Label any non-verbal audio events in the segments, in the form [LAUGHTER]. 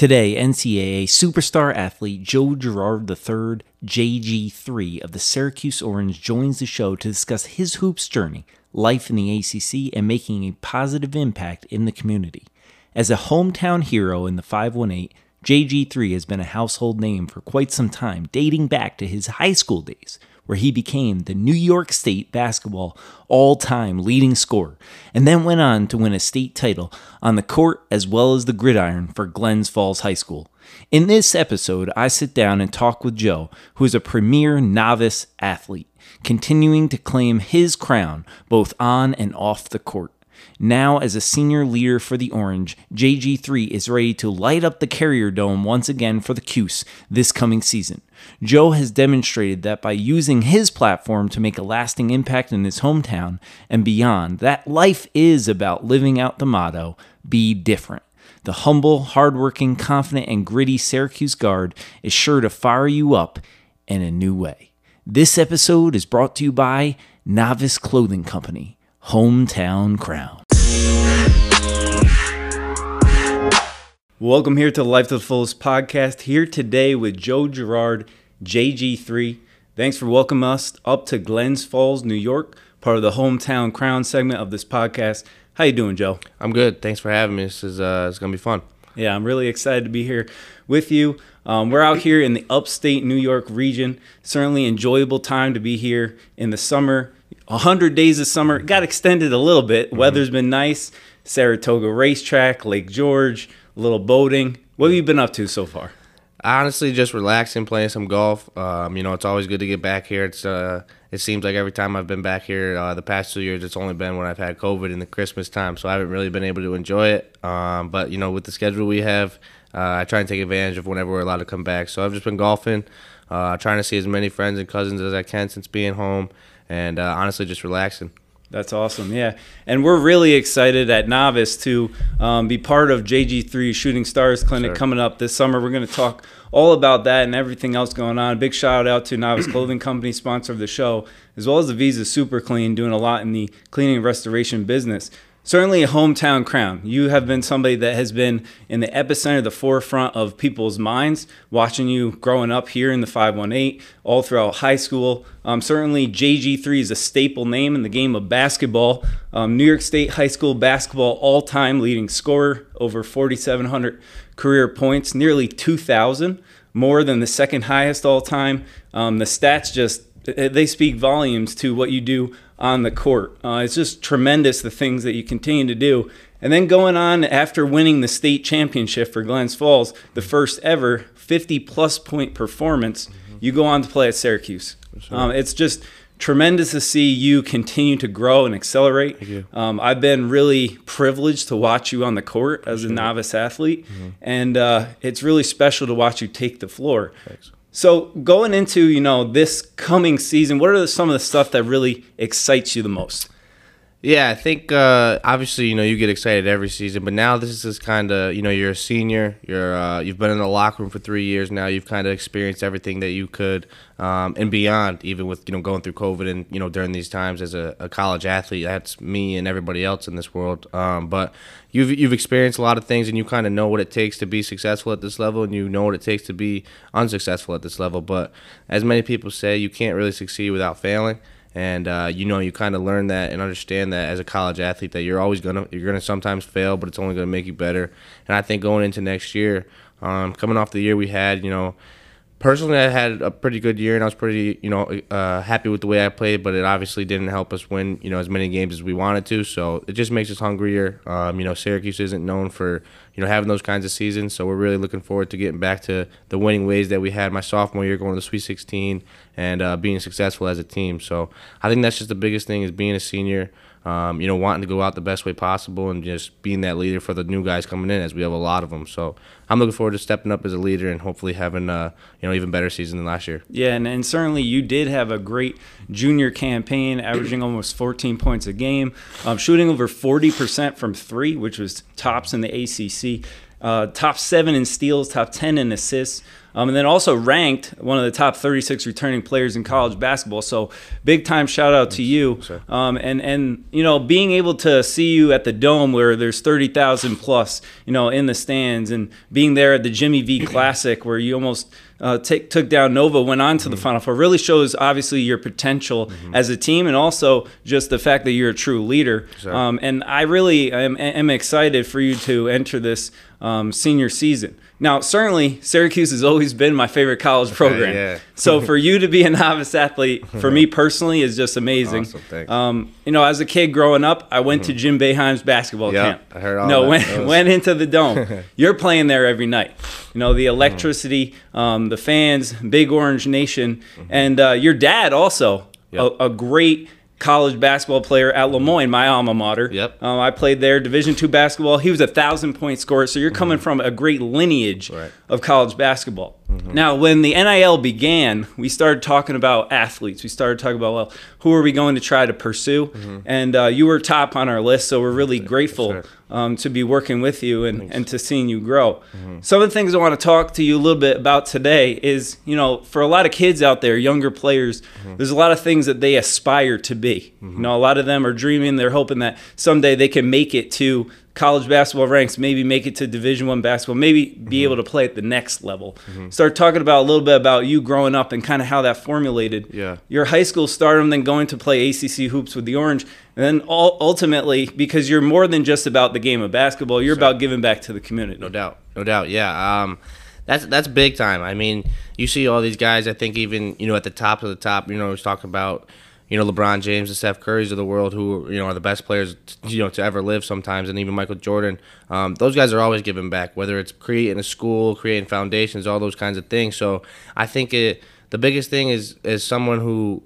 Today, NCAA superstar athlete Joe Girard III, JG3 of the Syracuse Orange, joins the show to discuss his hoops journey, life in the ACC, and making a positive impact in the community. As a hometown hero in the 518, JG3 has been a household name for quite some time, dating back to his high school days, where he became the New York State basketball all time leading scorer, and then went on to win a state title on the court as well as the gridiron for Glens Falls High School. In this episode, I sit down and talk with Joe, who is a premier novice athlete, continuing to claim his crown both on and off the court. Now, as a senior leader for the Orange, JG3 is ready to light up the Carrier Dome once again for the Cuse this coming season. Joe has demonstrated that by using his platform to make a lasting impact in his hometown and beyond, that life is about living out the motto be different. The humble, hardworking, confident, and gritty Syracuse guard is sure to fire you up in a new way. This episode is brought to you by Novice Clothing Company, Hometown Crown. Welcome here to the Life to the Fullest podcast. Here today with Joe Girard, JG3. Thanks for welcoming us up to Glens Falls, New York, part of the Hometown Crown segment of this podcast. How you doing, Joe? I'm good. Thanks for having me. This is uh, it's gonna be fun. Yeah, I'm really excited to be here with you. Um, we're out here in the upstate New York region. Certainly enjoyable time to be here in the summer. 100 days of summer it got extended a little bit. Mm-hmm. Weather's been nice. Saratoga Racetrack, Lake George, a little boating. What have you been up to so far? Honestly, just relaxing, playing some golf. Um, you know, it's always good to get back here. It's uh, it seems like every time I've been back here, uh, the past two years, it's only been when I've had COVID in the Christmas time, so I haven't really been able to enjoy it. Um, but you know, with the schedule we have, uh, I try and take advantage of whenever we're allowed to come back. So I've just been golfing, uh, trying to see as many friends and cousins as I can since being home, and uh, honestly, just relaxing. That's awesome. Yeah. And we're really excited at Novice to um, be part of JG3 Shooting Stars Clinic Sure. coming up this summer. We're going to talk all about that and everything else going on. Big shout out to Novice [CLEARS THROAT] Clothing Company, sponsor of the show, as well as the Visa Super Clean, doing a lot in the cleaning and restoration business. Certainly a hometown crown. You have been somebody that has been in the epicenter, the forefront of people's minds, watching you growing up here in the 518, all throughout high school. Um, certainly, JG3 is a staple name in the game of basketball. Um, New York State high school basketball all time leading scorer, over 4,700 career points, nearly 2,000, more than the second highest all time. Um, the stats just they speak volumes to what you do on the court. Uh, it's just tremendous the things that you continue to do. And then going on after winning the state championship for Glens Falls, the first ever 50 plus point performance, you go on to play at Syracuse. Um, it's just tremendous to see you continue to grow and accelerate. Um, I've been really privileged to watch you on the court as a novice athlete, and uh, it's really special to watch you take the floor. Thanks. So going into you know this coming season, what are some of the stuff that really excites you the most? Yeah, I think uh, obviously you know you get excited every season, but now this is kind of you know you're a senior, you're uh, you've been in the locker room for three years now. You've kind of experienced everything that you could um, and beyond, even with you know going through COVID and you know during these times as a, a college athlete. That's me and everybody else in this world. Um, but you've you've experienced a lot of things and you kind of know what it takes to be successful at this level, and you know what it takes to be unsuccessful at this level. But as many people say, you can't really succeed without failing and uh, you know you kind of learn that and understand that as a college athlete that you're always gonna you're gonna sometimes fail but it's only gonna make you better and i think going into next year um, coming off the year we had you know personally i had a pretty good year and i was pretty you know uh, happy with the way i played but it obviously didn't help us win you know as many games as we wanted to. So it just makes us hungrier. Um, you know syracuse isn't known for you know having those kinds of seasons. So we're really looking forward to getting back to the winning ways that we had my sophomore year going to the sweet 16 and uh, being successful as a team. So i think that's just the biggest thing is being a senior um, you know, wanting to go out the best way possible and just being that leader for the new guys coming in, as we have a lot of them. So I'm looking forward to stepping up as a leader and hopefully having, a you know, even better season than last year. Yeah, and, and certainly you did have a great junior campaign, averaging almost 14 points a game, um, shooting over 40% from three, which was tops in the ACC. Uh, top seven in steals, top 10 in assists. um, and then also ranked one of the top 36 returning players in college basketball. So big time shout out to you. Um, and and you know being able to see you at the dome where there's 30,000 plus you know in the stands, and being there at the Jimmy V Classic where you almost uh, take, took down Nova, went on to the mm-hmm. Final Four, really shows obviously your potential mm-hmm. as a team and also just the fact that you're a true leader. Sure. Um, and I really am, am, excited for you to enter this um, senior season. Now, certainly, Syracuse has always been my favorite college program. yeah. [LAUGHS] so for you to be a novice athlete, for me personally, is just amazing. Awesome, um, you know, as a kid growing up, I went mm-hmm. to Jim Boeheim's basketball yep, camp. I heard all no, that. went went into the dome. [LAUGHS] You're playing there every night. You know, the mm-hmm. electricity, um, the fans, Big Orange Nation, mm-hmm. and uh, your dad also yep. a, a great college basketball player at Le Moyne, my alma mater. Yep. Um, I played there, Division two basketball. He was a thousand point scorer, so you're coming mm-hmm. from a great lineage right. of college basketball. Mm-hmm. Now, when the NIL began, we started talking about athletes. We started talking about well, who are we going to try to pursue? Mm-hmm. And uh, you were top on our list, so we're really grateful um, to be working with you and, and to seeing you grow. Mm-hmm. Some of the things I want to talk to you a little bit about today is, you know, for a lot of kids out there, younger players, mm-hmm. there's a lot of things that they aspire to be. You mm-hmm. know, a lot of them are dreaming, they're hoping that someday they can make it to college basketball ranks, maybe make it to Division One basketball, maybe be mm-hmm. able to play at the next level. Mm-hmm. Start talking about a little bit about you growing up and kind of how that formulated. Yeah. Your high school stardom, then going to play ACC hoops with the Orange, and then ultimately because you're more than just about the game of basketball, you're sure. about giving back to the community. No doubt, no doubt. Yeah. Um, that's that's big time. I mean, you see all these guys. I think even you know at the top of the top. You know, I was talking about you know LeBron James and Steph Curry's of the world, who you know are the best players you know to ever live sometimes, and even Michael Jordan. Um, those guys are always giving back, whether it's creating a school, creating foundations, all those kinds of things. So I think it the biggest thing is is someone who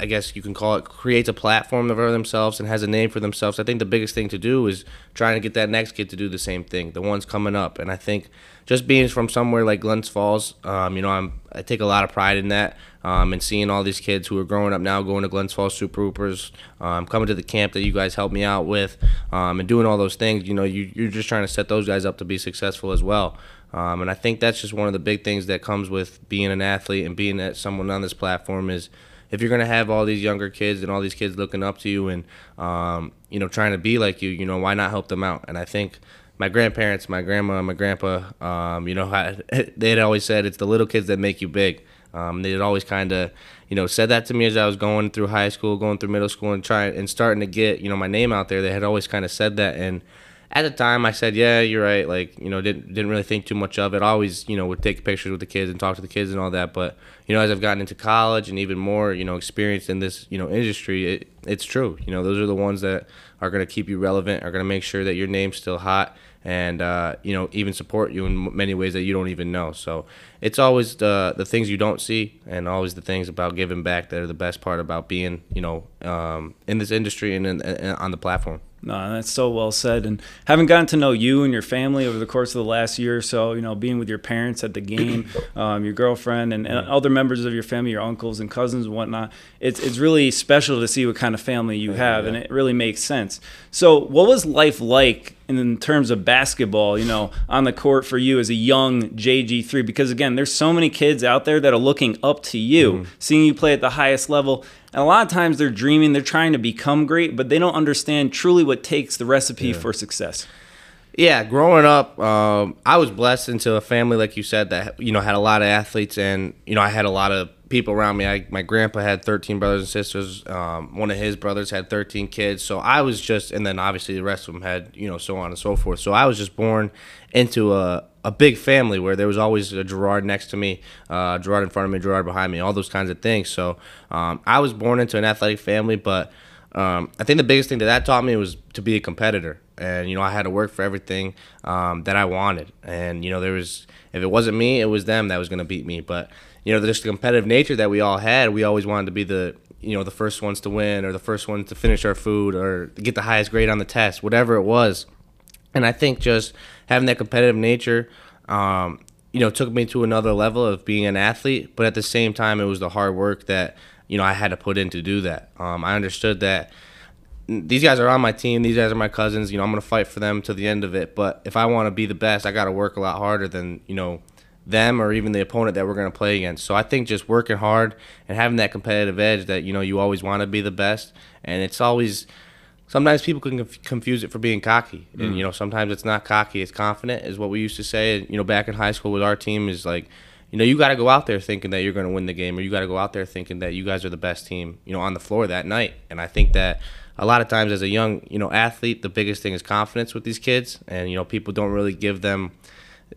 I guess you can call it creates a platform for themselves and has a name for themselves. I think the biggest thing to do is trying to get that next kid to do the same thing, the ones coming up. And I think just being from somewhere like Glens Falls, um, you know, I'm I take a lot of pride in that. Um, and seeing all these kids who are growing up now, going to Glens Falls Super Hoopers, um, coming to the camp that you guys helped me out with, um, and doing all those things. You know, you, you're just trying to set those guys up to be successful as well. Um, and I think that's just one of the big things that comes with being an athlete and being at someone on this platform is if you're gonna have all these younger kids and all these kids looking up to you and um, you know trying to be like you, you know why not help them out? And I think my grandparents, my grandma, my grandpa, um, you know, [LAUGHS] they had always said it's the little kids that make you big. Um, they had always kind of, you know, said that to me as I was going through high school, going through middle school, and trying and starting to get, you know, my name out there. They had always kind of said that, and at the time I said, yeah, you're right. Like, you know, didn't didn't really think too much of it. always, you know, would take pictures with the kids and talk to the kids and all that. But you know, as I've gotten into college and even more, you know, experience in this, you know, industry, it, it's true. You know, those are the ones that are going to keep you relevant, are going to make sure that your name's still hot, and uh, you know, even support you in many ways that you don't even know. So it's always the the things you don't see, and always the things about giving back that are the best part about being, you know, um, in this industry and, and, and on the platform. No, that's so well said. And having gotten to know you and your family over the course of the last year or so, you know, being with your parents at the game, [COUGHS] um, your girlfriend, and, and, other members of your family, your uncles and cousins and whatnot, it's, it's really special to see what kind of family you have, yeah. and it really makes sense. So, what was life like in terms of basketball, you know, on the court for you as a young JG3? Because again, there's so many kids out there that are looking up to you, mm-hmm. seeing you play at the highest level. And a lot of times they're dreaming, they're trying to become great, but they don't understand truly what takes the recipe yeah. for success. Yeah, growing up, um, I was blessed into a family, like you said, that you know had a lot of athletes, and you know I had a lot of people around me. I, my grandpa had 13 brothers and sisters. Um, one of his brothers had 13 kids. So I was just, and then obviously the rest of them had, you know, so on and so forth. So I was just born into a, a big family where there was always a Girard next to me, uh, Girard in front of me, Girard behind me, all those kinds of things. So um, I was born into an athletic family, but um, I think the biggest thing that that taught me was to be a competitor. And, you know, I had to work for everything um, that I wanted. And, you know, there was, if it wasn't me, it was them that was going to beat me. But, you know, just the competitive nature that we all had, we always wanted to be the, you know, the first ones to win or the first ones to finish our food or get the highest grade on the test, whatever it was. And I think just having that competitive nature, um, you know, took me to another level of being an athlete. But at the same time, it was the hard work that you know I had to put in to do that. Um, I understood that these guys are on my team. These guys are my cousins. You know, I'm gonna fight for them to the end of it. But if I want to be the best, I got to work a lot harder than you know them or even the opponent that we're going to play against. So I think just working hard and having that competitive edge that you know you always want to be the best, and it's always sometimes people can conf- confuse it for being cocky, and mm. you know sometimes it's not cocky, it's confident, is what we used to say. You know, back in high school with our team is like. You know, you got to go out there thinking that you're going to win the game, or you got to go out there thinking that you guys are the best team, you know, on the floor that night. And I think that a lot of times as a young, you know, athlete, the biggest thing is confidence with these kids, and you know, people don't really give them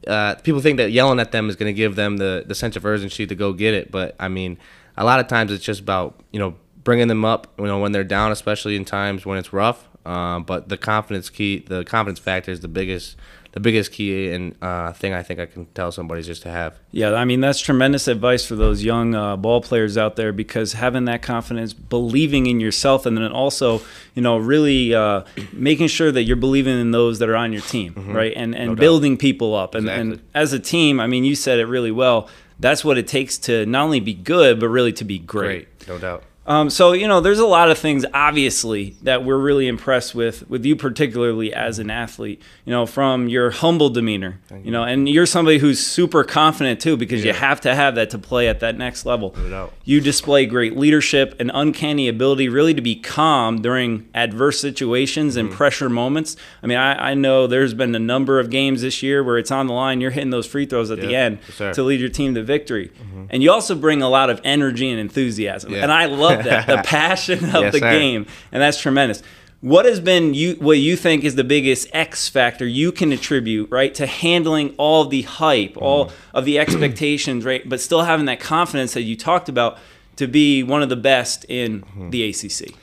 uh, people think that yelling at them is going to give them the, the sense of urgency to go get it. But I mean, a lot of times it's just about you know bringing them up. You know when they're down, especially in times when it's rough. Um, but the confidence key, the confidence factor is the biggest the biggest key and uh, thing I think I can tell somebody is just to have. Yeah, I mean that's tremendous advice for those young uh, ball players out there because having that confidence, believing in yourself, and then also you know really uh, making sure that you're believing in those that are on your team, mm-hmm. right? And and no building people up, and, exactly. and as a team, I mean you said it really well. That's what it takes to not only be good, but really to be great. great no doubt. Um, so you know, there's a lot of things obviously that we're really impressed with, with you particularly as an athlete. You know, from your humble demeanor. You. you. know, and you're somebody who's super confident too, because yeah. you have to have that to play at that next level. No you display great leadership and uncanny ability, really to be calm during adverse situations and mm-hmm. pressure moments. I mean, I, I, know there's been a number of games this year where it's on the line, you're hitting those free throws at yeah, the end to lead your team to victory, mm-hmm. and you also bring a lot of energy and enthusiasm, yeah. and I love that the [LAUGHS] passion of yes, the sir. game, and that's tremendous. What has been you what you think is the biggest X factor you can attribute right to handling all the hype, mm. all of the expectations, right, but still having that confidence that you talked about to be one of the best in mm-hmm. the ACC.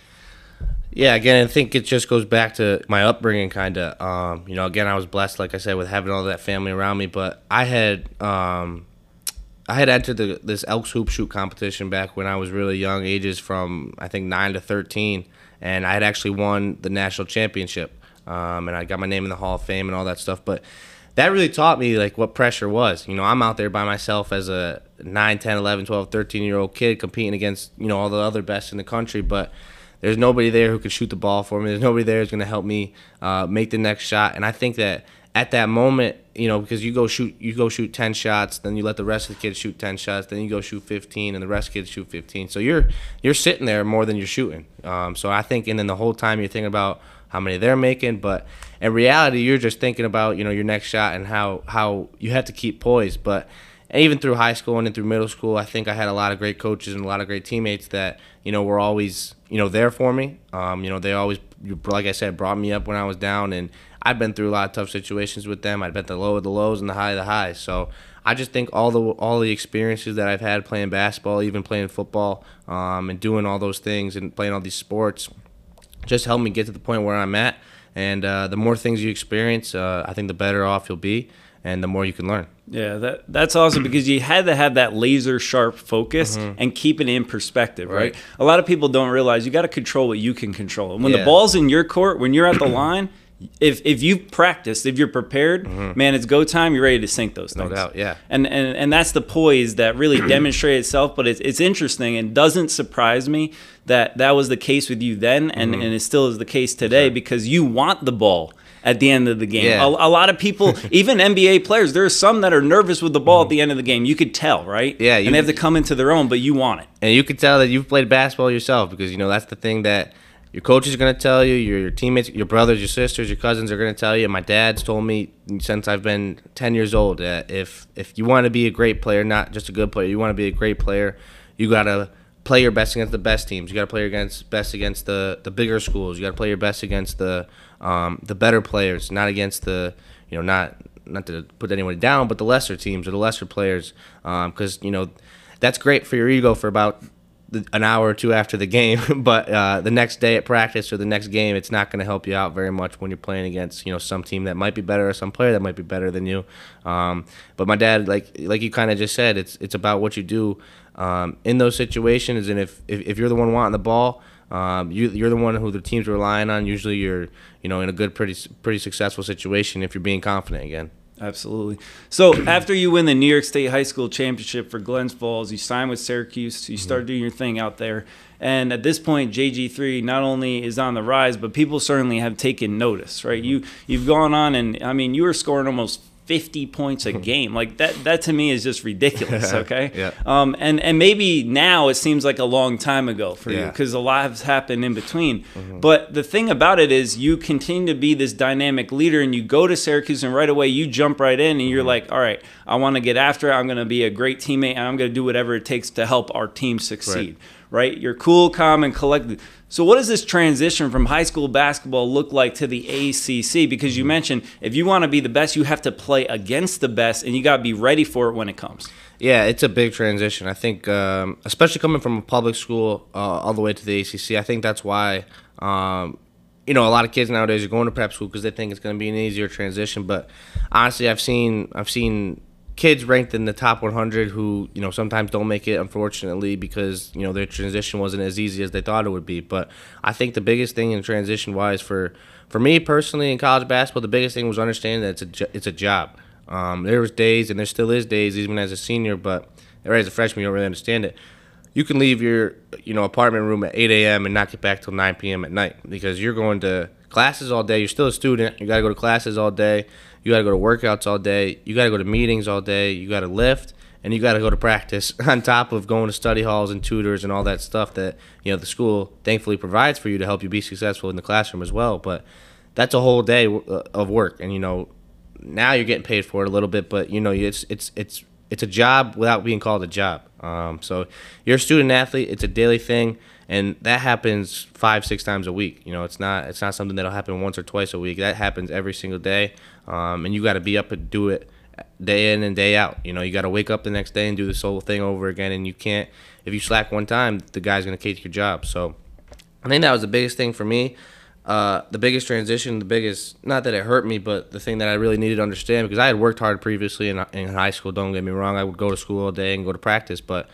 Yeah, again, I think it just goes back to my upbringing, kind of. Um, you know, again, I was blessed, like I said, with having all that family around me. But I had um, I had entered the, this Elks hoop shoot competition back when I was really young, ages from I think nine to thirteen, and I had actually won the national championship, um, and I got my name in the Hall of Fame and all that stuff. But that really taught me like what pressure was. You know, I'm out there by myself as a 9, 10, 11, 12, 13 year old kid competing against you know all the other best in the country, but there's nobody there who can shoot the ball for me. There's nobody there who's going to help me uh, make the next shot, and I think that at that moment, you know, because you go shoot, you go shoot ten shots, then you let the rest of the kids shoot ten shots, then you go shoot fifteen, and the rest of the kids shoot fifteen. So you're you're sitting there more than you're shooting. Um, so I think, and then the whole time you're thinking about how many they're making, but in reality, you're just thinking about you know your next shot and how how you have to keep poised. But even through high school and then through middle school, I think I had a lot of great coaches and a lot of great teammates that you know were always you know there for me. Um, you know they always, like I said, brought me up when I was down and I've been through a lot of tough situations with them. I've been the low of the lows and the high of the highs. So I just think all the all the experiences that I've had playing basketball, even playing football, um, and doing all those things and playing all these sports, just helped me get to the point where I'm at. And uh, the more things you experience, uh, I think the better off you'll be, and the more you can learn. Yeah, that that's awesome because you had to have that laser sharp focus mm-hmm. and keep it in perspective, right? right? A lot of people don't realize you got to control what you can control. And when yeah. the ball's in your court, when you're at the [CLEARS THROAT] line if if you've practiced, if you're prepared, mm-hmm. man, it's go time. You're ready to sink those things. No doubt, yeah. And and and that's the poise that really [CLEARS THROAT] demonstrated itself. But it's it's interesting and doesn't surprise me that that was the case with you then, and mm-hmm. and it still is the case today sure. because you want the ball at the end of the game. Yeah. A, a, lot of people, [LAUGHS] even NBA players, there are some that are nervous with the ball mm-hmm. at the end of the game. You could tell, right? Yeah, and they have to come into their own, but you want it. And you could tell that you've played basketball yourself because you know that's the thing that your coach is going to tell you, your, your teammates, your brothers, your sisters, your cousins are going to tell you. My dad's told me since I've been 10 years old that if if you want to be a great player, not just a good player, you want to be a great player, you got to play your best against the best teams. You got to play against best against the the bigger schools. You got to play your best against the um, the better players, not against the you know not not to put anyone down, but the lesser teams or the lesser players, because um, you know that's great for your ego for about an hour or two after the game, [LAUGHS] but uh, the next day at practice or the next game, it's not going to help you out very much when you're playing against you know some team that might be better or some player that might be better than you. Um, but my dad, like like you kind of just said, it's it's about what you do um, in those situations, and if, if, if you're the one wanting the ball. Um, you, you're the one who the team's relying on. Usually, you're you know in a good, pretty pretty successful situation if you're being confident again. Absolutely. So after you win the New York State High School Championship for Glens Falls, you sign with Syracuse. You start mm-hmm. doing your thing out there. And at this point, JG3 not only is on the rise, but people certainly have taken notice, right? You you've gone on and I mean you were scoring almost 50 points a hmm. game. Like that that to me is just ridiculous, [LAUGHS] okay? Yeah. Um and and maybe now it seems like a long time ago for you cuz a lot has happened in between. Mm-hmm. But the thing about it is you continue to be this dynamic leader and you go to Syracuse and right away you jump right in and you're mm-hmm. like, "All right, I want to get after it. I'm going to be a great teammate and I'm going to do whatever it takes to help our team succeed." Right? You're cool, calm and collected. So what does this transition from high school basketball look like to the ACC because you mentioned if you want to be the best, you have to play against the best and you got to be ready for it when it comes. Yeah, it's a big transition. I think, um, especially coming from a public school uh, all the way to the ACC, I think that's why, um, you know, a lot of kids nowadays are going to prep school because they think it's going to be an easier transition. But honestly, I've seen I've seen kids ranked in the top 100 who you know sometimes don't make it unfortunately because you know their transition wasn't as easy as they thought it would be but i think the biggest thing in transition wise for for me personally in college basketball the biggest thing was understanding that it's a it's a job um, there was days and there still is days even as a senior but as a freshman you don't really understand it you can leave your you know apartment room at 8 a.m. and not get back till 9 p.m. at night because you're going to classes all day. You're still a student. You got to go to classes all day. You got to go to workouts all day. You got to go to meetings all day. You got to lift and you got to go to practice [LAUGHS] on top of going to study halls and tutors and all that stuff that you know the school thankfully provides for you to help you be successful in the classroom as well. But that's a whole day uh, of work, and you know now you're getting paid for it a little bit, but you know it's it's it's it's a job without being called a job. Um, so you're a student athlete. It's a daily thing, and that happens five six times a week. You know, it's not it's not something that'll happen once or twice a week. That happens every single day, um, and you got to be up and do it day in and day out. You know, you got to wake up the next day and do this whole thing over again, and you can't if you slack one time, the guy's gonna take your job. So I think that was the biggest thing for me. Uh, the biggest transition, the biggest, not that it hurt me, but the thing that I really needed to understand because I had worked hard previously in, in high school. Don't get me wrong, I would go to school all day and go to practice, but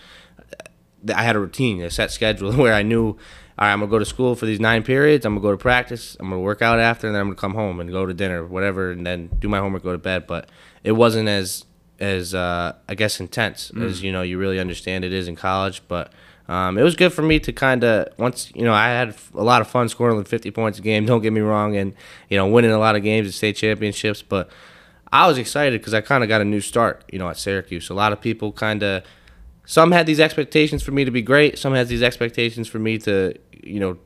I had a routine, a set schedule [LAUGHS] where I knew, all right, I'm gonna go to school for these nine periods. I'm gonna go to practice. I'm gonna work out after, and then I'm gonna come home and go to dinner, whatever, and then do my homework, go to bed. But it wasn't as as uh, I guess intense as you know you really understand it is in college. But um, it was good for me to kind of once you know I had a lot of fun scoring 50 points a game. [LAUGHS] Don't get me wrong, and you know winning a lot of games at state championships, but. I was excited because I kind of got a new start, you know, at Syracuse. A lot of people kind of, some had these expectations for me to be great. Some had these expectations for me to, you know,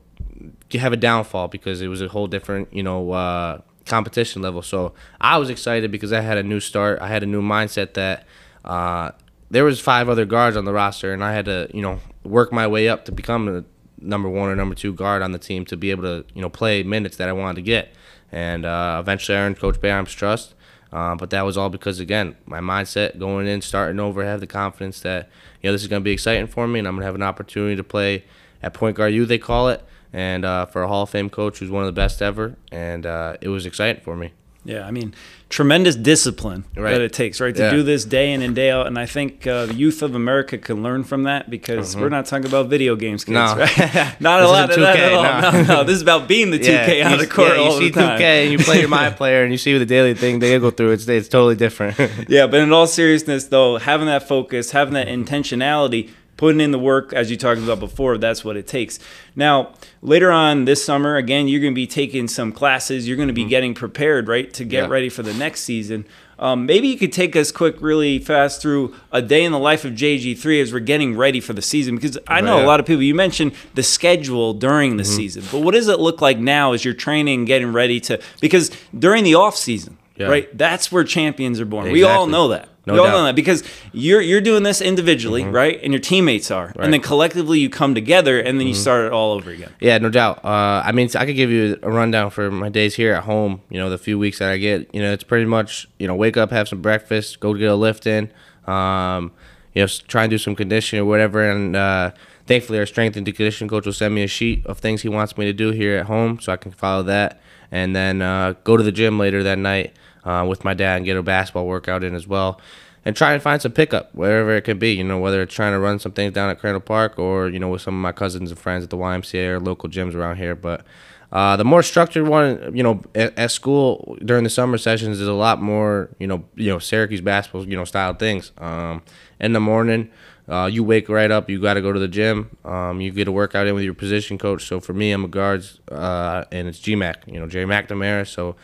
have a downfall because it was a whole different, you know, uh, competition level. So I was excited because I had a new start. I had a new mindset that uh, there was five other guards on the roster, and I had to, you know, work my way up to become the number one or number two guard on the team to be able to, you know, play minutes that I wanted to get. And uh, eventually, I earned Coach Boeheim's trust. Uh, but that was all because, again, my mindset going in, starting over, I have the confidence that, you know, this is going to be exciting for me and I'm going to have an opportunity to play at point guard U, they call it, and uh, for a Hall of Fame coach who's one of the best ever. And uh, it was exciting for me. Yeah, I mean, tremendous discipline Right. that it takes, right, to Yeah. do this day in and day out. And I think uh, the youth of America can learn from that because we're not talking about video games, kids, No. right? [LAUGHS] [LAUGHS] Not a lot of isn't that at all. no. No, no, this is about being the [LAUGHS] 2K on you, the court yeah, you see the time. 2K and you play your my player and you see the daily thing they go through. It's it's totally different. Yeah, but in all seriousness, though, having that focus, having that intentionality, putting in the work, as you talked about before, that's what it takes. Now, later on this summer, again, you're going to be taking some classes. You're going to be getting prepared, right, to get Mm-hmm. Yeah. ready for the next season. Um, maybe you could take us quick, really fast through a day in the life of JG3 as we're getting ready for the season. Because I know. Mm-hmm. a lot of people, you mentioned the schedule during the season, but what does it look like now as you're training getting ready to? Because during the off season, Yeah. right, that's where champions are born. We all know that. No all doubt. Mm-hmm. know that because you're you're doing this individually, right? And your teammates are, and then collectively you come together, and then you start it all over again. Yeah, no doubt. Uh, I mean, I could give you a rundown for my days here at home. You know, the few weeks that I get. You know, it's pretty much you know wake up, have some breakfast, go get a lift in. Um, you know, try and do some conditioning or whatever. And uh, thankfully, our strength and conditioning coach will send me a sheet of things he wants me to do here at home, so I can follow that. And then uh, go to the gym later that night uh, with my dad and get a basketball workout in as well. And try and find some pickup wherever it could be. You know, whether it's trying to run some things down at Crandall Park or you know with some of my cousins and friends at the YMCA or local gyms around here. But uh, the more structured one, you know, at, at school during the summer sessions is a lot more, you know, you know Syracuse basketball, you know, style things. Um, in the morning, uh, you wake right up, you got to go to the gym. Um, you get a workout in with your position coach. So for me, I'm a guards, uh, and it's GMAC, you know, Gerry McNamara. So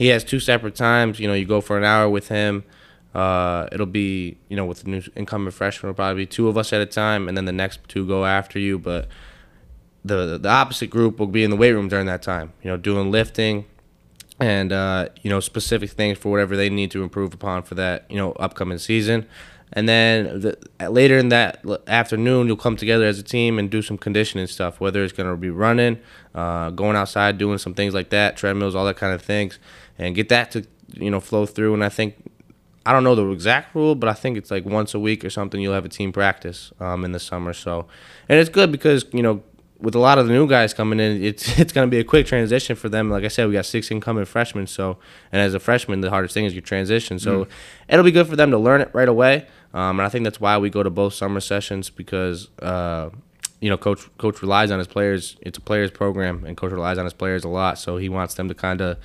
he has two separate times. You know, you go for an hour with him. Uh, it'll be you know with the new incoming freshman, it'll probably be two of us at a time, and then the next two go after you. But the the opposite group will be in the weight room during that time. You know, doing lifting and uh, you know specific things for whatever they need to improve upon for that you know upcoming season. And then the, later in that afternoon, you'll come together as a team and do some conditioning stuff, whether it's going to be running, uh, going outside, doing some things like that, treadmills, all that kind of things, and get that to you know flow through. And I think I don't know the exact rule, but I think it's like once a week or something. You'll have a team practice um, in the summer. So, and it's good because you know with a lot of the new guys coming in, it's [LAUGHS] it's going to be a quick transition for them. Like I said, we got six incoming freshmen. So, and as a freshman, the hardest thing is your transition. So, mm. it'll be good for them to learn it right away. Um, and I think that's why we go to both summer sessions because uh, you know coach coach relies on his players. It's a players program, and coach relies on his players a lot. So he wants them to kind of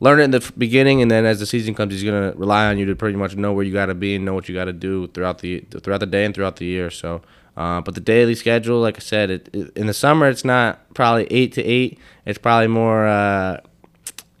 learn it in the beginning, and then as the season comes, he's to rely on you to pretty much know where you got to be and know what you got to do throughout the throughout the day and throughout the year. So. Uh, but the daily schedule, like I said, it, it, in the summer it's not probably eight to eight. It's probably more uh,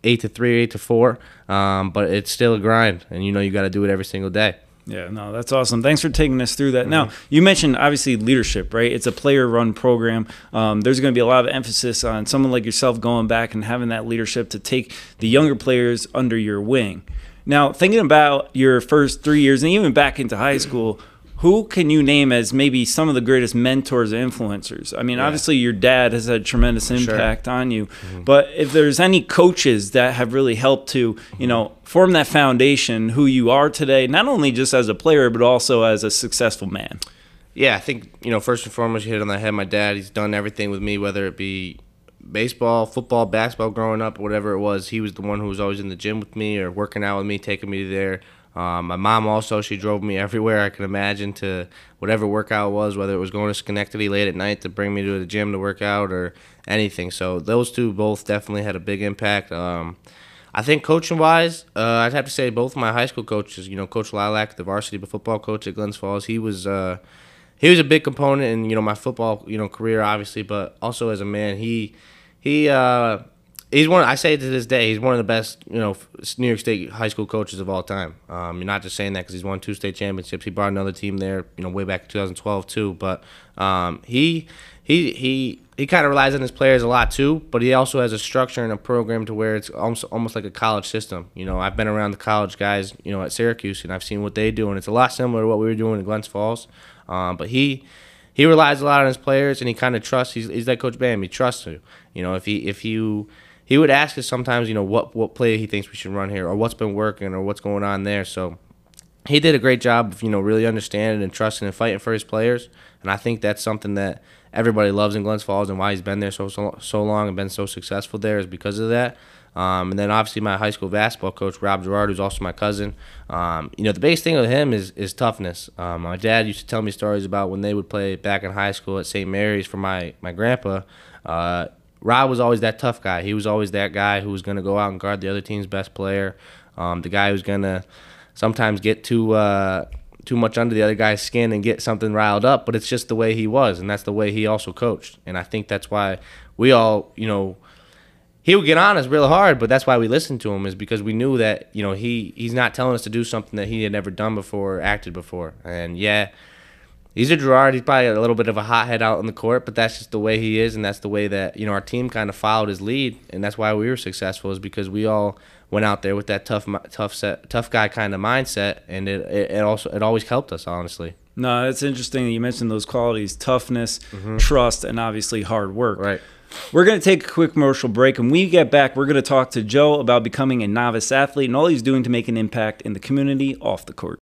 eight to three, eight to four. Um, but it's still a grind, and you know you got to do it every single day. Yeah, no, that's awesome. Thanks for taking us through that. Mm-hmm. Now, you mentioned obviously leadership, right? It's a player run program. Um, there's going to be a lot of emphasis on someone like yourself going back and having that leadership to take the younger players under your wing. Now, thinking about your first three years and even back into high school, who can you name as maybe some of the greatest mentors and influencers? I mean, yeah. obviously your dad has had tremendous impact sure. on you, mm-hmm. but if there's any coaches that have really helped to, you know, form that foundation who you are today, not only just as a player but also as a successful man. Yeah, I think you know first and foremost you hit on the head. My dad, he's done everything with me, whether it be baseball, football, basketball, growing up, whatever it was. He was the one who was always in the gym with me or working out with me, taking me there um, my mom also, she drove me everywhere I could imagine to whatever workout was, whether it was going to Schenectady late at night to bring me to the gym to work out or anything. So those two both definitely had a big impact. Um, I think coaching wise, uh, I'd have to say both my high school coaches. You know, Coach Lilac, the varsity football coach at Glens Falls, he was uh, he was a big component in you know my football you know career, obviously, but also as a man, he he. Uh, he's one. I say to this day, he's one of the best, you know, New York State high school coaches of all time. Um, you're not just saying that because he's won two state championships. He brought another team there, you know, way back in 2012 too. But um, he he he he kind of relies on his players a lot too. But he also has a structure and a program to where it's almost almost like a college system. You know, I've been around the college guys, you know, at Syracuse, and I've seen what they do, and it's a lot similar to what we were doing in Glens Falls. Um, but he he relies a lot on his players, and he kind of trusts. He's, he's like Coach Bam. He trusts you. You know, if he if you he would ask us sometimes, you know, what what play he thinks we should run here, or what's been working, or what's going on there. So he did a great job of you know really understanding and trusting and fighting for his players, and I think that's something that everybody loves in Glens Falls, and why he's been there so so, so long and been so successful there is because of that. Um, and then obviously my high school basketball coach Rob Girard, who's also my cousin. Um, you know the biggest thing with him is is toughness. Um, my dad used to tell me stories about when they would play back in high school at St. Mary's for my my grandpa. Uh, Rob was always that tough guy. He was always that guy who was going to go out and guard the other team's best player. Um, the guy who's going to sometimes get too uh, too much under the other guy's skin and get something riled up. But it's just the way he was, and that's the way he also coached. And I think that's why we all, you know, he would get on us real hard, but that's why we listened to him is because we knew that you know he he's not telling us to do something that he had never done before or acted before. And yeah he's a Girard. He's probably a little bit of a hothead out on the court, but that's just the way he is, and that's the way that you know our team kind of followed his lead, and that's why we were successful. Is because we all went out there with that tough, tough set, tough guy kind of mindset, and it, it, it also it always helped us, honestly. No, it's interesting that you mentioned those qualities: toughness, mm-hmm. trust, and obviously hard work. Right. We're going to take a quick commercial break. and When we get back, we're going to talk to Joe about becoming a novice athlete and all he's doing to make an impact in the community off the court.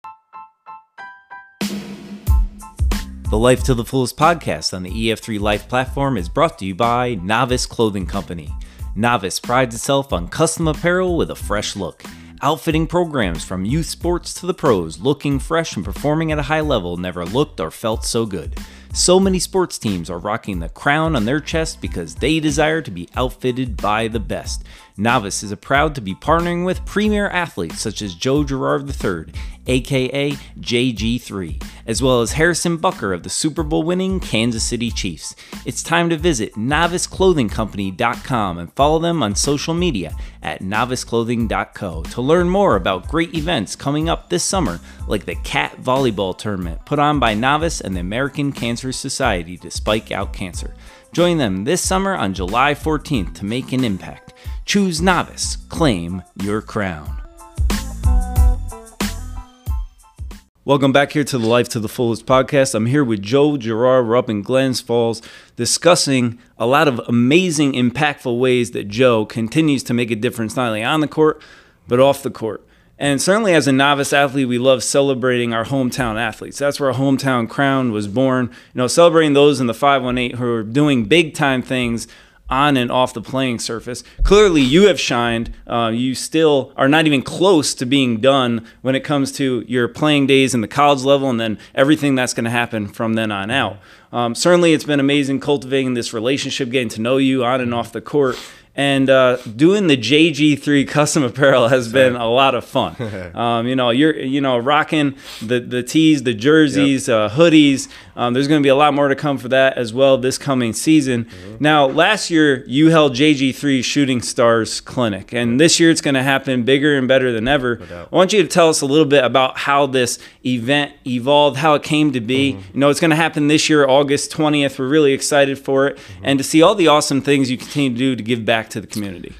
The Life to the Fullest podcast on the EF3 Life platform is brought to you by Novice Clothing Company. Novice prides itself on custom apparel with a fresh look. Outfitting programs from youth sports to the pros, looking fresh and performing at a high level never looked or felt so good. So many sports teams are rocking the crown on their chest because they desire to be outfitted by the best. Novice is proud to be partnering with premier athletes such as Joe Girard III, aka JG3, as well as Harrison Butker of the Super Bowl winning Kansas City Chiefs. It's time to visit noviceclothingcompany.com and follow them on social media at noviceclothing.co to learn more about great events coming up this summer, like the Cat Volleyball Tournament put on by Novice and the American Cancer Society to spike out cancer. Join them this summer on July 14th to make an impact. Choose Novice, claim your crown. Welcome back here to the Life to the Fullest podcast. I'm here with Joe Girard. We're up in Glens Falls discussing a lot of amazing, impactful ways that Joe continues to make a difference not only on the court, but off the court. And certainly as a novice athlete, we love celebrating our hometown athletes. That's where our hometown crown was born. You know, celebrating those in the 518 who are doing big time things on and off the playing surface. Clearly, you have shined. Uh, you still are not even close to being done when it comes to your playing days in the college level and then everything that's going to happen from then on out. Um, certainly, it's been amazing cultivating this relationship, getting to know you on and off the court. And uh, doing the JG3 custom apparel has been a lot of fun. [LAUGHS] Um, you know, you're you know rocking the the tees, the jerseys, yep. uh, hoodies. Um, there's going to be a lot more to come for that as well this coming season. Mm-hmm. Now, last year you held JG3 Shooting Stars Clinic, and this year it's going to happen bigger and better than ever. I want you to tell us a little bit about how this event evolved, how it came to be. Mm-hmm. You know, it's going to happen this year, August 20th. We're really excited for it, mm-hmm. and to see all the awesome things you continue to do to give back to the community.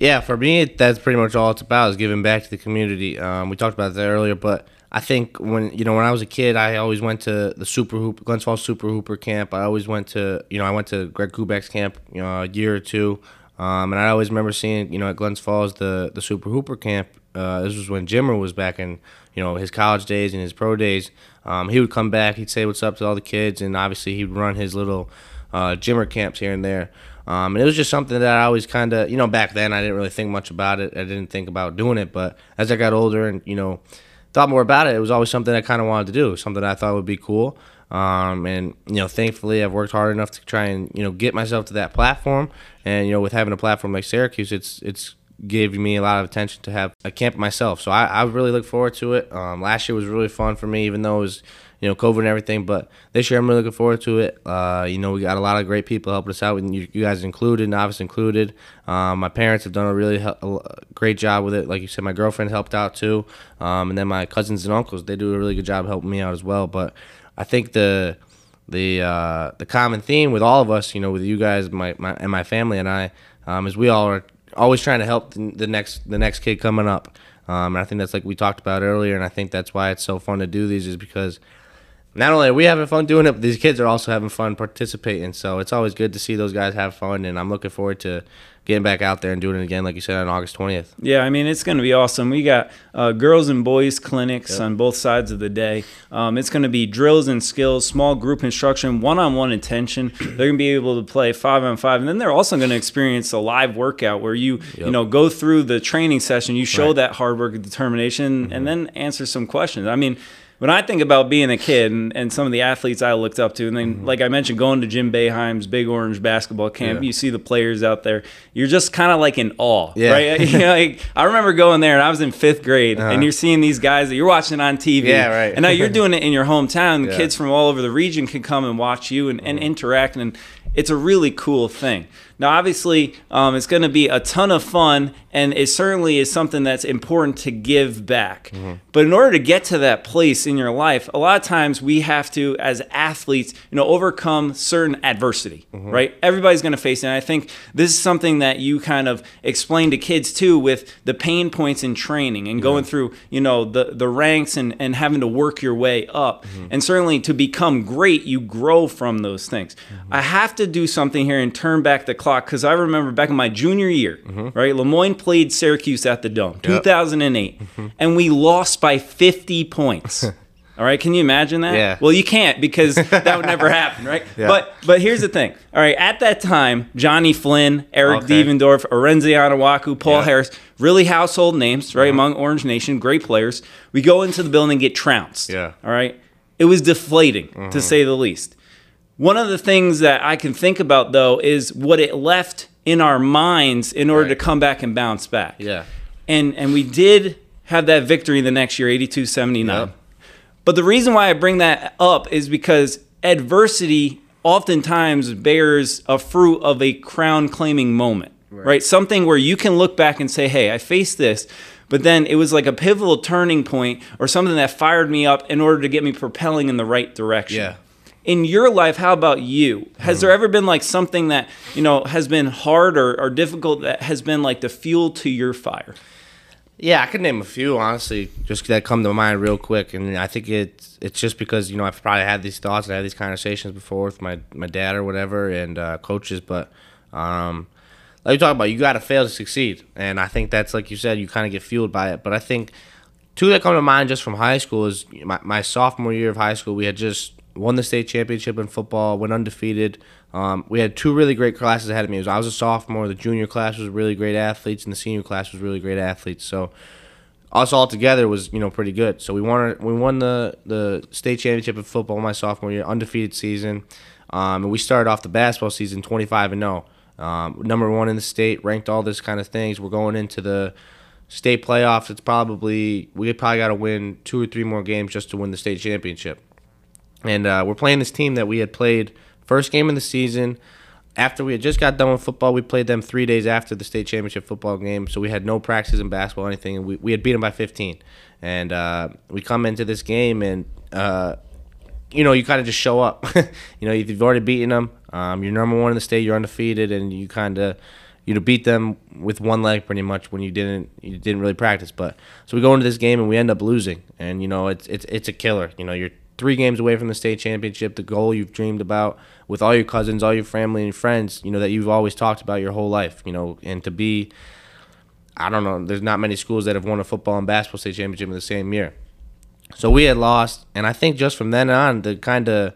Yeah, for me, that's pretty much all it's about is giving back to the community. Um, we talked about that earlier, but I think when you know when I was a kid, I always went to the Super Hoop, Glens Falls Super Hooper camp. I always went to you know I went to Greg Kubek's camp, you know, a year or two, um, and I always remember seeing you know at Glens Falls the the Super Hooper camp. Uh, this was when Jimmer was back in you know his college days and his pro days. Um, he would come back, he'd say what's up to all the kids, and obviously he'd run his little uh, Jimmer camps here and there. Um, and it was just something that I always kind of, you know, back then I didn't really think much about it. I didn't think about doing it. But as I got older and, you know, thought more about it, it was always something I kind of wanted to do, something I thought would be cool. Um, and, you know, thankfully I've worked hard enough to try and, you know, get myself to that platform. And, you know, with having a platform like Syracuse, it's, it's, gave me a lot of attention to have a camp myself. So I, I really look forward to it. Um, last year was really fun for me, even though it was you know, COVID and everything. But this year, I'm really looking forward to it. Uh, you know, we got a lot of great people helping us out, and you, you guys included, Novice included. Um, my parents have done a really a great job with it. Like you said, my girlfriend helped out too, um, and then my cousins and uncles they do a really good job helping me out as well. But I think the the uh, the common theme with all of us, you know, with you guys, my, my and my family and I, um, is we all are always trying to help the, the next the next kid coming up. Um, and I think that's like we talked about earlier, and I think that's why it's so fun to do these is because not only are we having fun doing it, but these kids are also having fun participating. So it's always good to see those guys have fun, and I'm looking forward to getting back out there and doing it again, like you said, on August 20th. Yeah, I mean, it's going to be awesome. We got uh, girls and boys clinics yep. on both sides of the day. Um, it's going to be drills and skills, small group instruction, one on one intention. They're going to be able to play five on five. And then they're also going to experience a live workout where you, yep. you know, go through the training session, you show right. that hard work and determination, mm-hmm. and then answer some questions. I mean, when I think about being a kid and, and some of the athletes I looked up to, and then mm-hmm. like I mentioned, going to Jim Boeheim's Big Orange basketball camp, yeah. you see the players out there, you're just kind of like in awe, yeah. right? [LAUGHS] you know, like, I remember going there and I was in fifth grade, uh-huh. and you're seeing these guys that you're watching on TV, yeah, right. and now you're doing it in your hometown. [LAUGHS] Yeah. Kids from all over the region can come and watch you and, and mm-hmm. interact, and it's a really cool thing. Now, obviously, um, it's going to be a ton of fun, and it certainly is something that's important to give back. Mm-hmm. But in order to get to that place in your life, a lot of times we have to, as athletes, you know, overcome certain adversity, mm-hmm. right? Everybody's going to face it. And I think this is something that you kind of explain to kids too, with the pain points in training and yeah. going through, you know, the the ranks and and having to work your way up. Mm-hmm. And certainly to become great, you grow from those things. Mm-hmm. I have to do something here and turn back the clock because I remember back in my junior year, mm-hmm. right? Le Moyne played Syracuse at the Dome, yep. 2008, mm-hmm. and we lost by 50 points. [LAUGHS] All right, can you imagine that? Yeah. Well, you can't because [LAUGHS] that would never happen, right? Yeah. But but here's the thing. All right, at that time, Jonny Flynn, Eric okay. Devendorf, Arinze Onuaku, Paul yeah. Harris, really household names, right, uh-huh. among Orange Nation, great players. We go into the building and get trounced. Yeah. All right. It was deflating, uh-huh. to say the least. One of the things that I can think about though is what it left in our minds in order Right. to come back and bounce back. Yeah. And and we did have that victory the next year, 82-79. Yep. But the reason why I bring that up is because adversity oftentimes bears a fruit of a crown claiming moment, right. Something where you can look back and say, hey, I faced this, but then it was like a pivotal turning point or something that fired me up in order to get me propelling in the right direction. Yeah. In your life, how about you? Has there ever been like something that, you know, has been hard or, or difficult that has been like the fuel to your fire? Yeah, I could name a few honestly, just that come to mind real quick, and I think it's it's just because you know I've probably had these thoughts and had these conversations before with my my dad or whatever and uh, coaches, but um, like you talk about, you got to fail to succeed, and I think that's like you said, you kind of get fueled by it. But I think two that come to mind just from high school is my, my sophomore year of high school. We had just won the state championship in football, went undefeated. Um, we had two really great classes ahead of me. Was- I was a sophomore. The junior class was really great athletes, and the senior class was really great athletes. So us all together was you know pretty good. So we won we won the the state championship in football my sophomore year, undefeated season, um, and we started off the basketball season 25 and 0, um, number one in the state, ranked all this kind of things. We're going into the state playoffs. It's probably we probably got to win two or three more games just to win the state championship. And uh, we're playing this team that we had played first game of the season. After we had just got done with football, we played them three days after the state championship football game. So we had no practice in basketball or anything, and we, we had beat them by 15. And uh, we come into this game, and uh, you know, you kind of just show up. [LAUGHS] you know, you've already beaten them. Um, you're number one in the state. You're undefeated, and you kind of you know beat them with one leg pretty much when you didn't you didn't really practice. But so we go into this game and we end up losing, and you know it's it's it's a killer. You know, you're three games away from the state championship, the goal you've dreamed about with all your cousins, all your family and friends. You know that you've always talked about your whole life. You know, and to be I don't know. There's not many schools that have won a football and basketball state championship in the same year. So we had lost, and I think just from then on, the kind of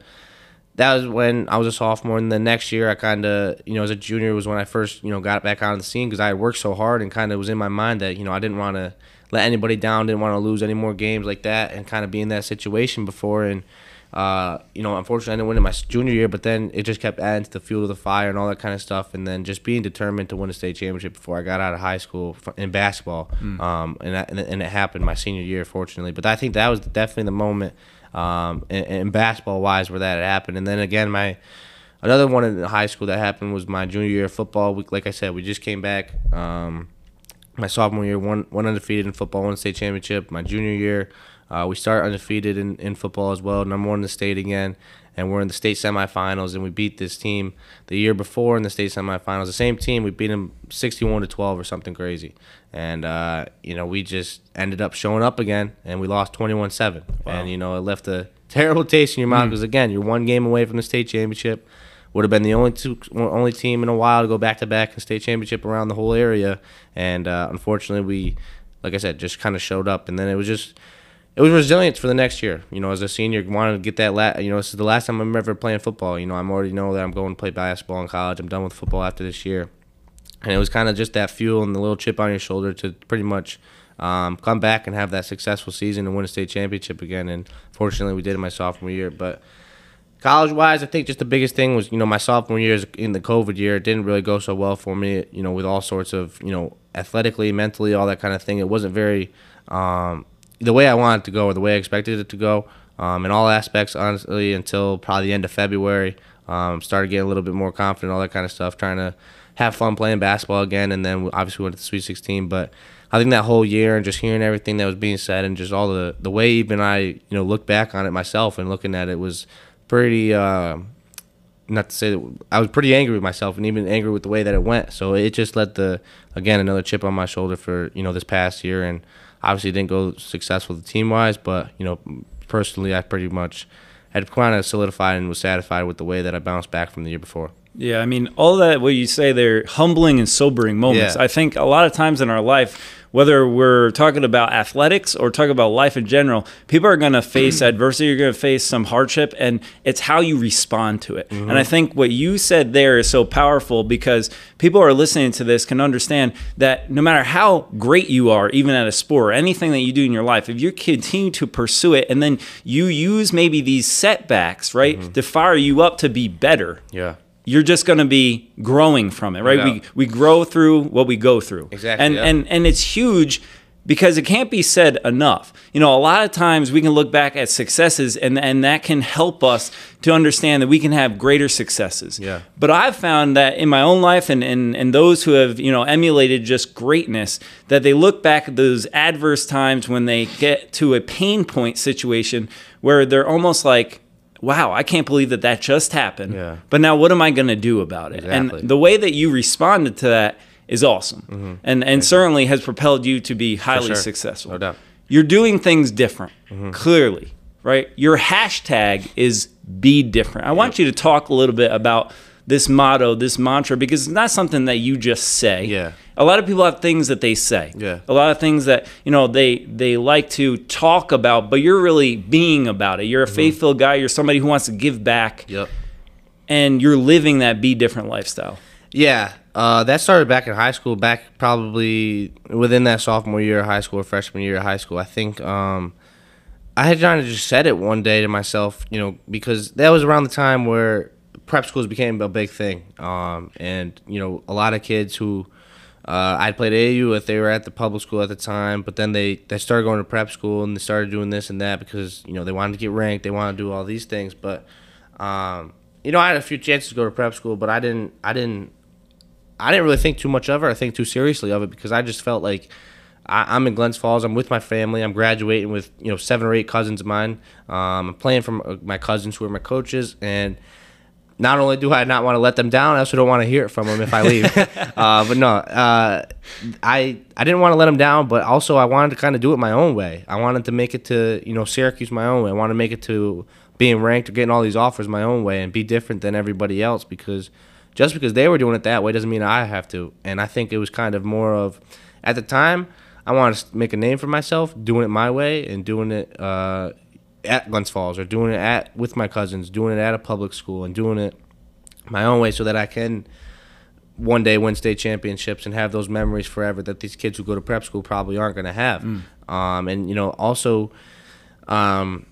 that was when I was a sophomore, and the next year I kind of, you know, as a junior was when I first, you know, got back on the scene because I had worked so hard and kind of was in my mind that you know I didn't want to let anybody down, didn't want to lose any more games like that, and kind of be in that situation before. And uh, you know, unfortunately, I didn't win in my junior year, but then it just kept adding to the fuel of the fire and all that kind of stuff, and then just being determined to win a state championship before I got out of high school in basketball, um, and and it- and it happened my senior year, fortunately. But I think that was definitely the moment, um, in, in basketball wise, where that had happened. And then again, my another one in high school that happened was my junior year of football. We, like I said, we just came back. Um, my sophomore year, one one undefeated in football, one state championship. My junior year, uh, we start undefeated in, in football as well, number one in the state again, and we're in the state semifinals, and we beat this team the year before in the state semifinals. The same team, we beat them sixty-one to twelve or something crazy, and uh, you know we just ended up showing up again, and we lost twenty-one seven, and you know it left a [LAUGHS] terrible taste in your mouth because again, you're one game away from the state championship would have been the only two, only team in a while to go back to back in state championship around the whole area, and uh, unfortunately we, like I said, just kind of showed up, and then it was just. It was resilience for the next year. You know, as a senior, wanted to get that. La- you know, this is the last time I'm ever playing football. You know, I'm already know that I'm going to play basketball in college. I'm done with football after this year, and it was kind of just that fuel and the little chip on your shoulder to pretty much um, come back and have that successful season and win a state championship again. And fortunately, we did in my sophomore year. But college wise, I think just the biggest thing was, you know, my sophomore year in the COVID year. It didn't really go so well for me, you know, with all sorts of, you know, athletically, mentally, all that kind of thing. It wasn't very, um, the way I wanted to go or the way I expected it to go um, in all aspects, honestly, until probably the end of February. Um, started getting a little bit more confident, all that kind of stuff, trying to have fun playing basketball again. And then obviously we went to the Sweet 16. But I think that whole year and just hearing everything that was being said and just all the, the way even I, you know, look back on it myself and looking at it was pretty, uh, not to say that I was pretty angry with myself and even angry with the way that it went. So it just let the, again, another chip on my shoulder for, you know, this past year. And obviously didn't go successful team wise, but, you know, personally, I pretty much had kind of solidified and was satisfied with the way that I bounced back from the year before. Yeah, I mean, all that what you say they're humbling and sobering moments. Yeah. I think a lot of times in our life, whether we're talking about athletics or talking about life in general, people are going to face mm-hmm. adversity, you're going to face some hardship, and it's how you respond to it. Mm-hmm. And I think what you said there is so powerful because people are listening to this can understand that no matter how great you are, even at a sport or anything that you do in your life, if you continue to pursue it and then you use maybe these setbacks, right, mm-hmm. to fire you up to be better Yeah. You're just going to be growing from it, right? Yeah. We we grow through what we go through. Exactly, And yeah. and and it's huge because it can't be said enough. You know, a lot of times we can look back at successes and and that can help us to understand that we can have greater successes. Yeah. But I've found that in my own life and, and, and those who have, you know, emulated just greatness, that they look back at those adverse times when they get to a pain point situation where they're almost like, wow, I can't believe that that just happened. Yeah. But now what am I going to do about it? Exactly. And the way that you responded to that is awesome. And, and certainly has propelled you to be highly sure. successful. No doubt. You're doing things different, clearly, right? Your hashtag is be different. I want you to talk a little bit about this motto, this mantra, because it's not something that you just say. Yeah. A lot of people have things that they say. Yeah. A lot of things that, you know, they they like to talk about, but you're really being about it. You're a faithful guy, you're somebody who wants to give back Yep. and you're living that be different lifestyle. Yeah, uh, that started back in high school. Back probably within that sophomore year of high school or freshman year of high school. I think um, I had kind of just said it one day to myself, you know, because that was around the time where prep schools became a big thing, um, and you know, a lot of kids who uh, I'd played AAU if they were at the public school at the time, but then they they started going to prep school and they started doing this and that because you know they wanted to get ranked, they wanted to do all these things, but. Um, you know, I had a few chances to go to prep school, but I didn't. I didn't I didn't really think too much of it. I think too seriously of it because I just felt like I, I'm in Glens Falls. I'm with my family. I'm graduating with you know seven or eight cousins of mine. Um, I'm playing for my- my cousins who are my coaches, and not only do I not want to let them down, I also don't want to hear it from them if I leave. [LAUGHS] uh, but no, uh, I I didn't want to let them down, but also I wanted to kind of do it my own way. I wanted to make it to you know Syracuse my own way. I wanted to make it to being ranked or getting all these offers my own way and be different than everybody else because just because they were doing it that way doesn't mean I have to. And I think it was kind of more of at the time I wanted to make a name for myself, doing it my way and doing it uh, at Glens Falls or doing it at with my cousins, doing it at a public school and doing it my own way so that I can one day win state championships and have those memories forever that these kids who go to prep school probably aren't going to have. Um, and you know, also, um,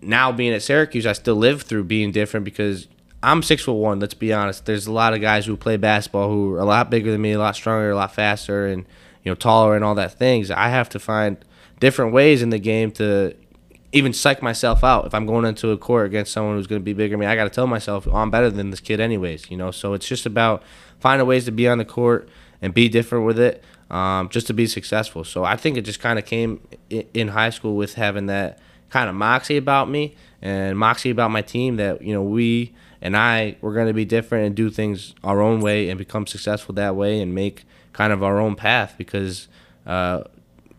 now being at Syracuse, I still live through being different because I'm six foot one. Let's be honest. There's a lot of guys who play basketball who are a lot bigger than me, a lot stronger, a lot faster, and you know, taller and all that things. I have to find different ways in the game to even psych myself out. If I'm going into a court against someone who's going to be bigger than me, I got to tell myself, oh, I'm better than this kid, anyways. You know, so it's just about finding ways to be on the court and be different with it, um, just to be successful. So I think it just kind of came in high school with having that kind of moxie about me and moxie about my team that you know we and I were going to be different and do things our own way and become successful that way and make kind of our own path because uh,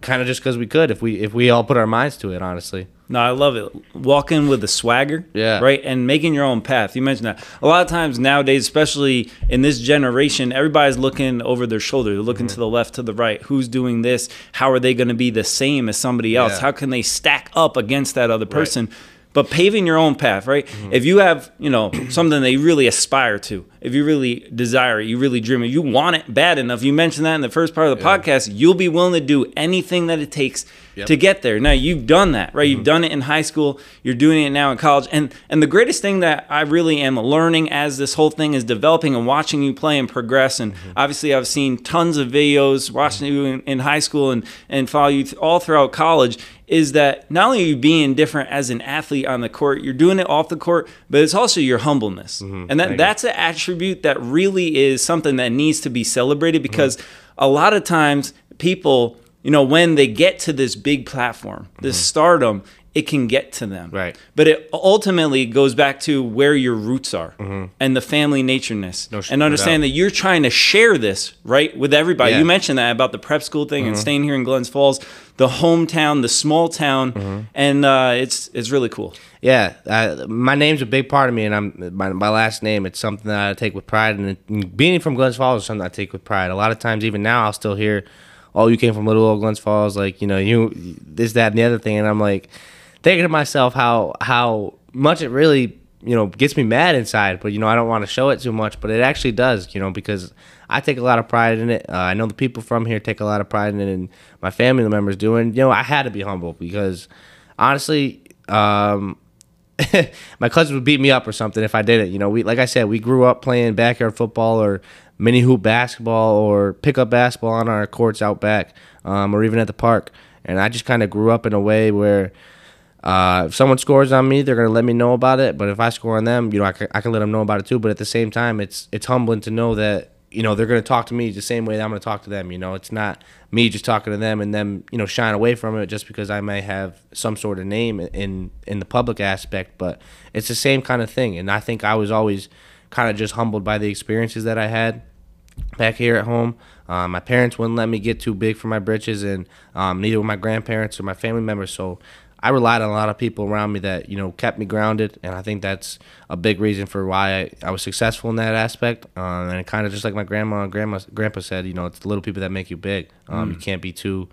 kind of just because we could if we if we all put our minds to it honestly No, I love it. Walking with a swagger, Yeah. right, and making your own path. You mentioned that a lot of times nowadays, especially in this generation, everybody's looking over their shoulder. They're looking Mm-hmm. to the left, to the right. Who's doing this? How are they going to be the same as somebody else? Yeah. How can they stack up against that other person? But paving your own path, right? Mm-hmm. If you have, you know, [CLEARS THROAT] something that you really aspire to, if you really desire it, you really dream it, you want it bad enough. You mentioned that in the first part of the podcast. You'll be willing to do anything that it takes Yep. to get there. Now you've done that, right? Mm-hmm. You've done it in high school. You're doing it now in college. And and the greatest thing that I really am learning as this whole thing is developing and watching you play and progress. And Mm-hmm. obviously, I've seen tons of videos watching you in, in high school and and follow you all throughout college. Is that not only are you being different as an athlete on the court, you're doing it off the court, but it's also your humbleness, and that that's an attribute that really is something that needs to be celebrated Mm-hmm. because a lot of times people you know when they get to this big platform this stardom it can get to them Mm-hmm. Right. but it ultimately goes back to where your roots are and the family natureness Mm-hmm. No sh- and understand doubt. that you're trying to share this right with everybody Yeah. Mm-hmm. you mentioned that about the prep school thing and staying here in glens falls the hometown the small town and uh, it's it's really cool Yeah, uh, my name's a big part of me, and I'm my, my last name. It's something that I take with pride, and, it, being from Glens Falls is something I take with pride. A lot of times, even now, I'll still hear, "Oh, you came from little old Glens Falls," like you know, you this, that, and the other thing, and I'm like thinking to myself how how much it really you know gets me mad inside, but you know, I don't want to show it too much, but it actually does, you know, because I take a lot of pride in it. Uh, I know the people from here take a lot of pride in it, and my family members do, and you know, I had to be humble because honestly. Um, [LAUGHS] my cousins would beat me up or something if I didn't You know, we like I said, we grew up playing backyard football or mini hoop basketball or pickup basketball on our courts out back, um, or even at the park. And I just kind of grew up in a way where uh, if someone scores on me, they're gonna let me know about it. But if I score on them, you know, I can, I can let them know about it too. But at the same time, it's it's humbling to know that you know they're gonna talk to me the same way that I'm gonna talk to them. You know, it's not me just talking to them and them you know shying away from it just because I may have some sort of name in in the public aspect. But it's the same kind of thing, and I think I was always kind of just humbled by the experiences that I had back here at home. Um, my parents wouldn't let me get too big for my britches, and um, neither were my grandparents or my family members. So I relied on a lot of people around me that you know kept me grounded, and I think that's a big reason for why I, I was successful in that aspect. Um, and kind of just like my grandma and grandma, grandpa said, you know, it's the little people that make you big. Um, mm. You can't be too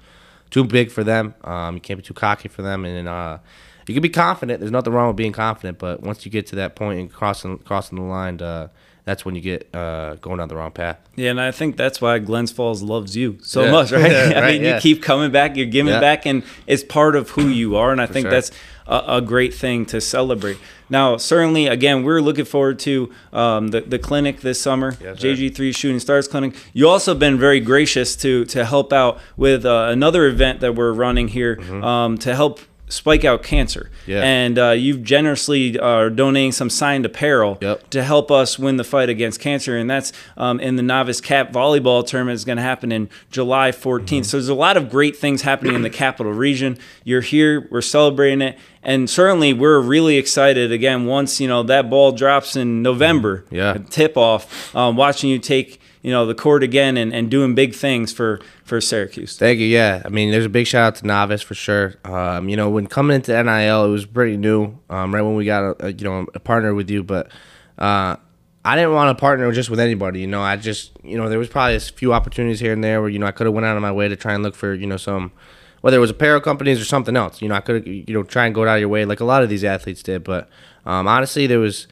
too big for them. Um, you can't be too cocky for them, and uh, you can be confident. There's nothing wrong with being confident, but once you get to that point and crossing crossing the line, uh, that's when you get uh, going down the wrong path. Yeah, and I think that's why Glens Falls loves you so yeah. much, [LAUGHS] right? yeah, [LAUGHS] I mean, yeah. you keep coming back, you're giving back, and it's part of who you are. And I For think sure. that's a, a, great thing to celebrate. Now, certainly, again, we're looking forward to um, the, the clinic this summer, yes, JG3 Shooting Stars Clinic. You also been very gracious to to help out with uh, another event that we're running here mm-hmm. um, to help spike out cancer. Yeah. And uh, you've generously are uh, donating some signed apparel yep. to help us win the fight against cancer. And that's um, in the novice cap volleyball tournament is going to happen in July 14th. Mm-hmm. So there's a lot of great things happening in the capital region. You're here, we're celebrating it. And certainly we're really excited again once, you know, that ball drops in November, yeah. tip off, um, watching you take you know the court again and, and doing big things for for Syracuse. Thank you. Yeah, I mean, there's a big shout out to Novice for sure. Um, you know, when coming into NIL, it was pretty new. Um, right when we got a, a, you know a partner with you, but uh, I didn't want to partner just with anybody. You know, I just you know there was probably a few opportunities here and there where you know I could have went out of my way to try and look for you know some whether it was apparel companies or something else. You know, I could you know try and go out of your way like a lot of these athletes did. But um, honestly, there was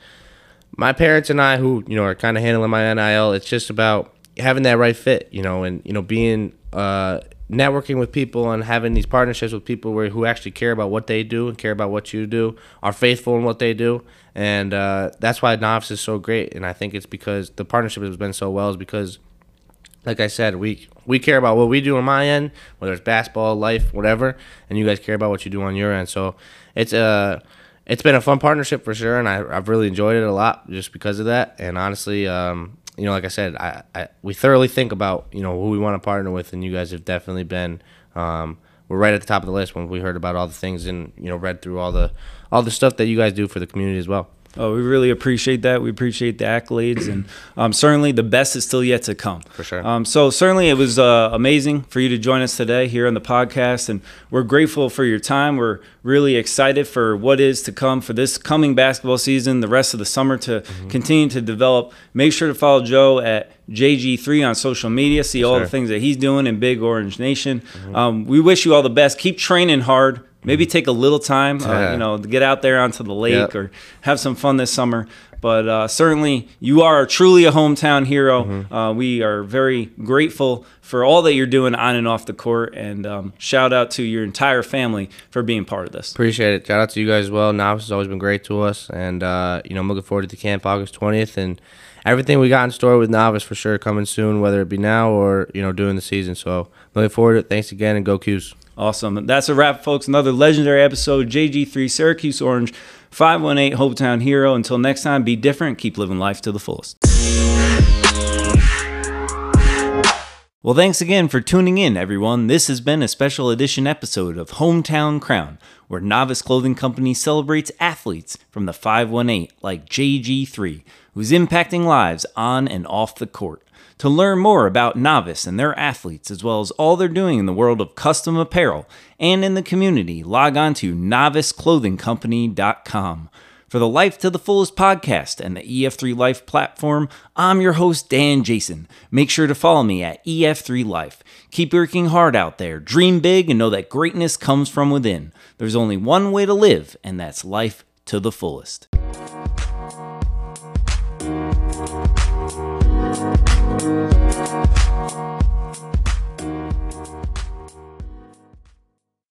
my parents and I, who you know are kind of handling my NIL, it's just about having that right fit, you know, and you know being uh, networking with people and having these partnerships with people where who actually care about what they do and care about what you do, are faithful in what they do, and uh, that's why Novice is so great. And I think it's because the partnership has been so well is because, like I said, we we care about what we do on my end, whether it's basketball, life, whatever, and you guys care about what you do on your end. So it's a uh, it's been a fun partnership for sure, and I, have really enjoyed it a lot just because of that. And honestly, um, you know, like I said, I, I, we thoroughly think about you know who we want to partner with, and you guys have definitely been. Um, we're right at the top of the list when we heard about all the things and you know read through all the all the stuff that you guys do for the community as well. Oh, we really appreciate that. We appreciate the accolades, and um, certainly the best is still yet to come. For sure. Um, so certainly it was uh, amazing for you to join us today here on the podcast, and we're grateful for your time. We're really excited for what is to come for this coming basketball season, the rest of the summer to mm-hmm. continue to develop. Make sure to follow Joe at JG3 on social media. See all the things that he's doing in Big Orange Nation. Mm-hmm. Um, we wish you all the best. Keep training hard maybe take a little time, uh, you know, to get out there onto the lake yep. or have some fun this summer. But uh, certainly, you are truly a hometown hero. Mm-hmm. Uh, we are very grateful for all that you're doing on and off the court. And um, shout out to your entire family for being part of this. Appreciate it. Shout out to you guys as well. Novice has always been great to us. And, uh, you know, I'm looking forward to the camp August 20th. And everything we got in store with Novice for sure coming soon, whether it be now or, you know, during the season. So looking forward to it. Thanks again and go 'Cuse. Awesome. That's a wrap, folks. Another legendary episode, JG3 Syracuse Orange, 518 Hometown Hero. Until next time, be different. Keep living life to the fullest. Well, thanks again for tuning in, everyone. This has been a special edition episode of Hometown Crown, where Novice Clothing Company celebrates athletes from the 518 like JG3, who's impacting lives on and off the court. To learn more about Novice and their athletes, as well as all they're doing in the world of custom apparel and in the community, log on to noviceclothingcompany.com. For the Life to the Fullest podcast and the EF3 Life platform, I'm your host, Dan Jason. Make sure to follow me at EF3 Life. Keep working hard out there, dream big, and know that greatness comes from within. There's only one way to live, and that's life to the fullest.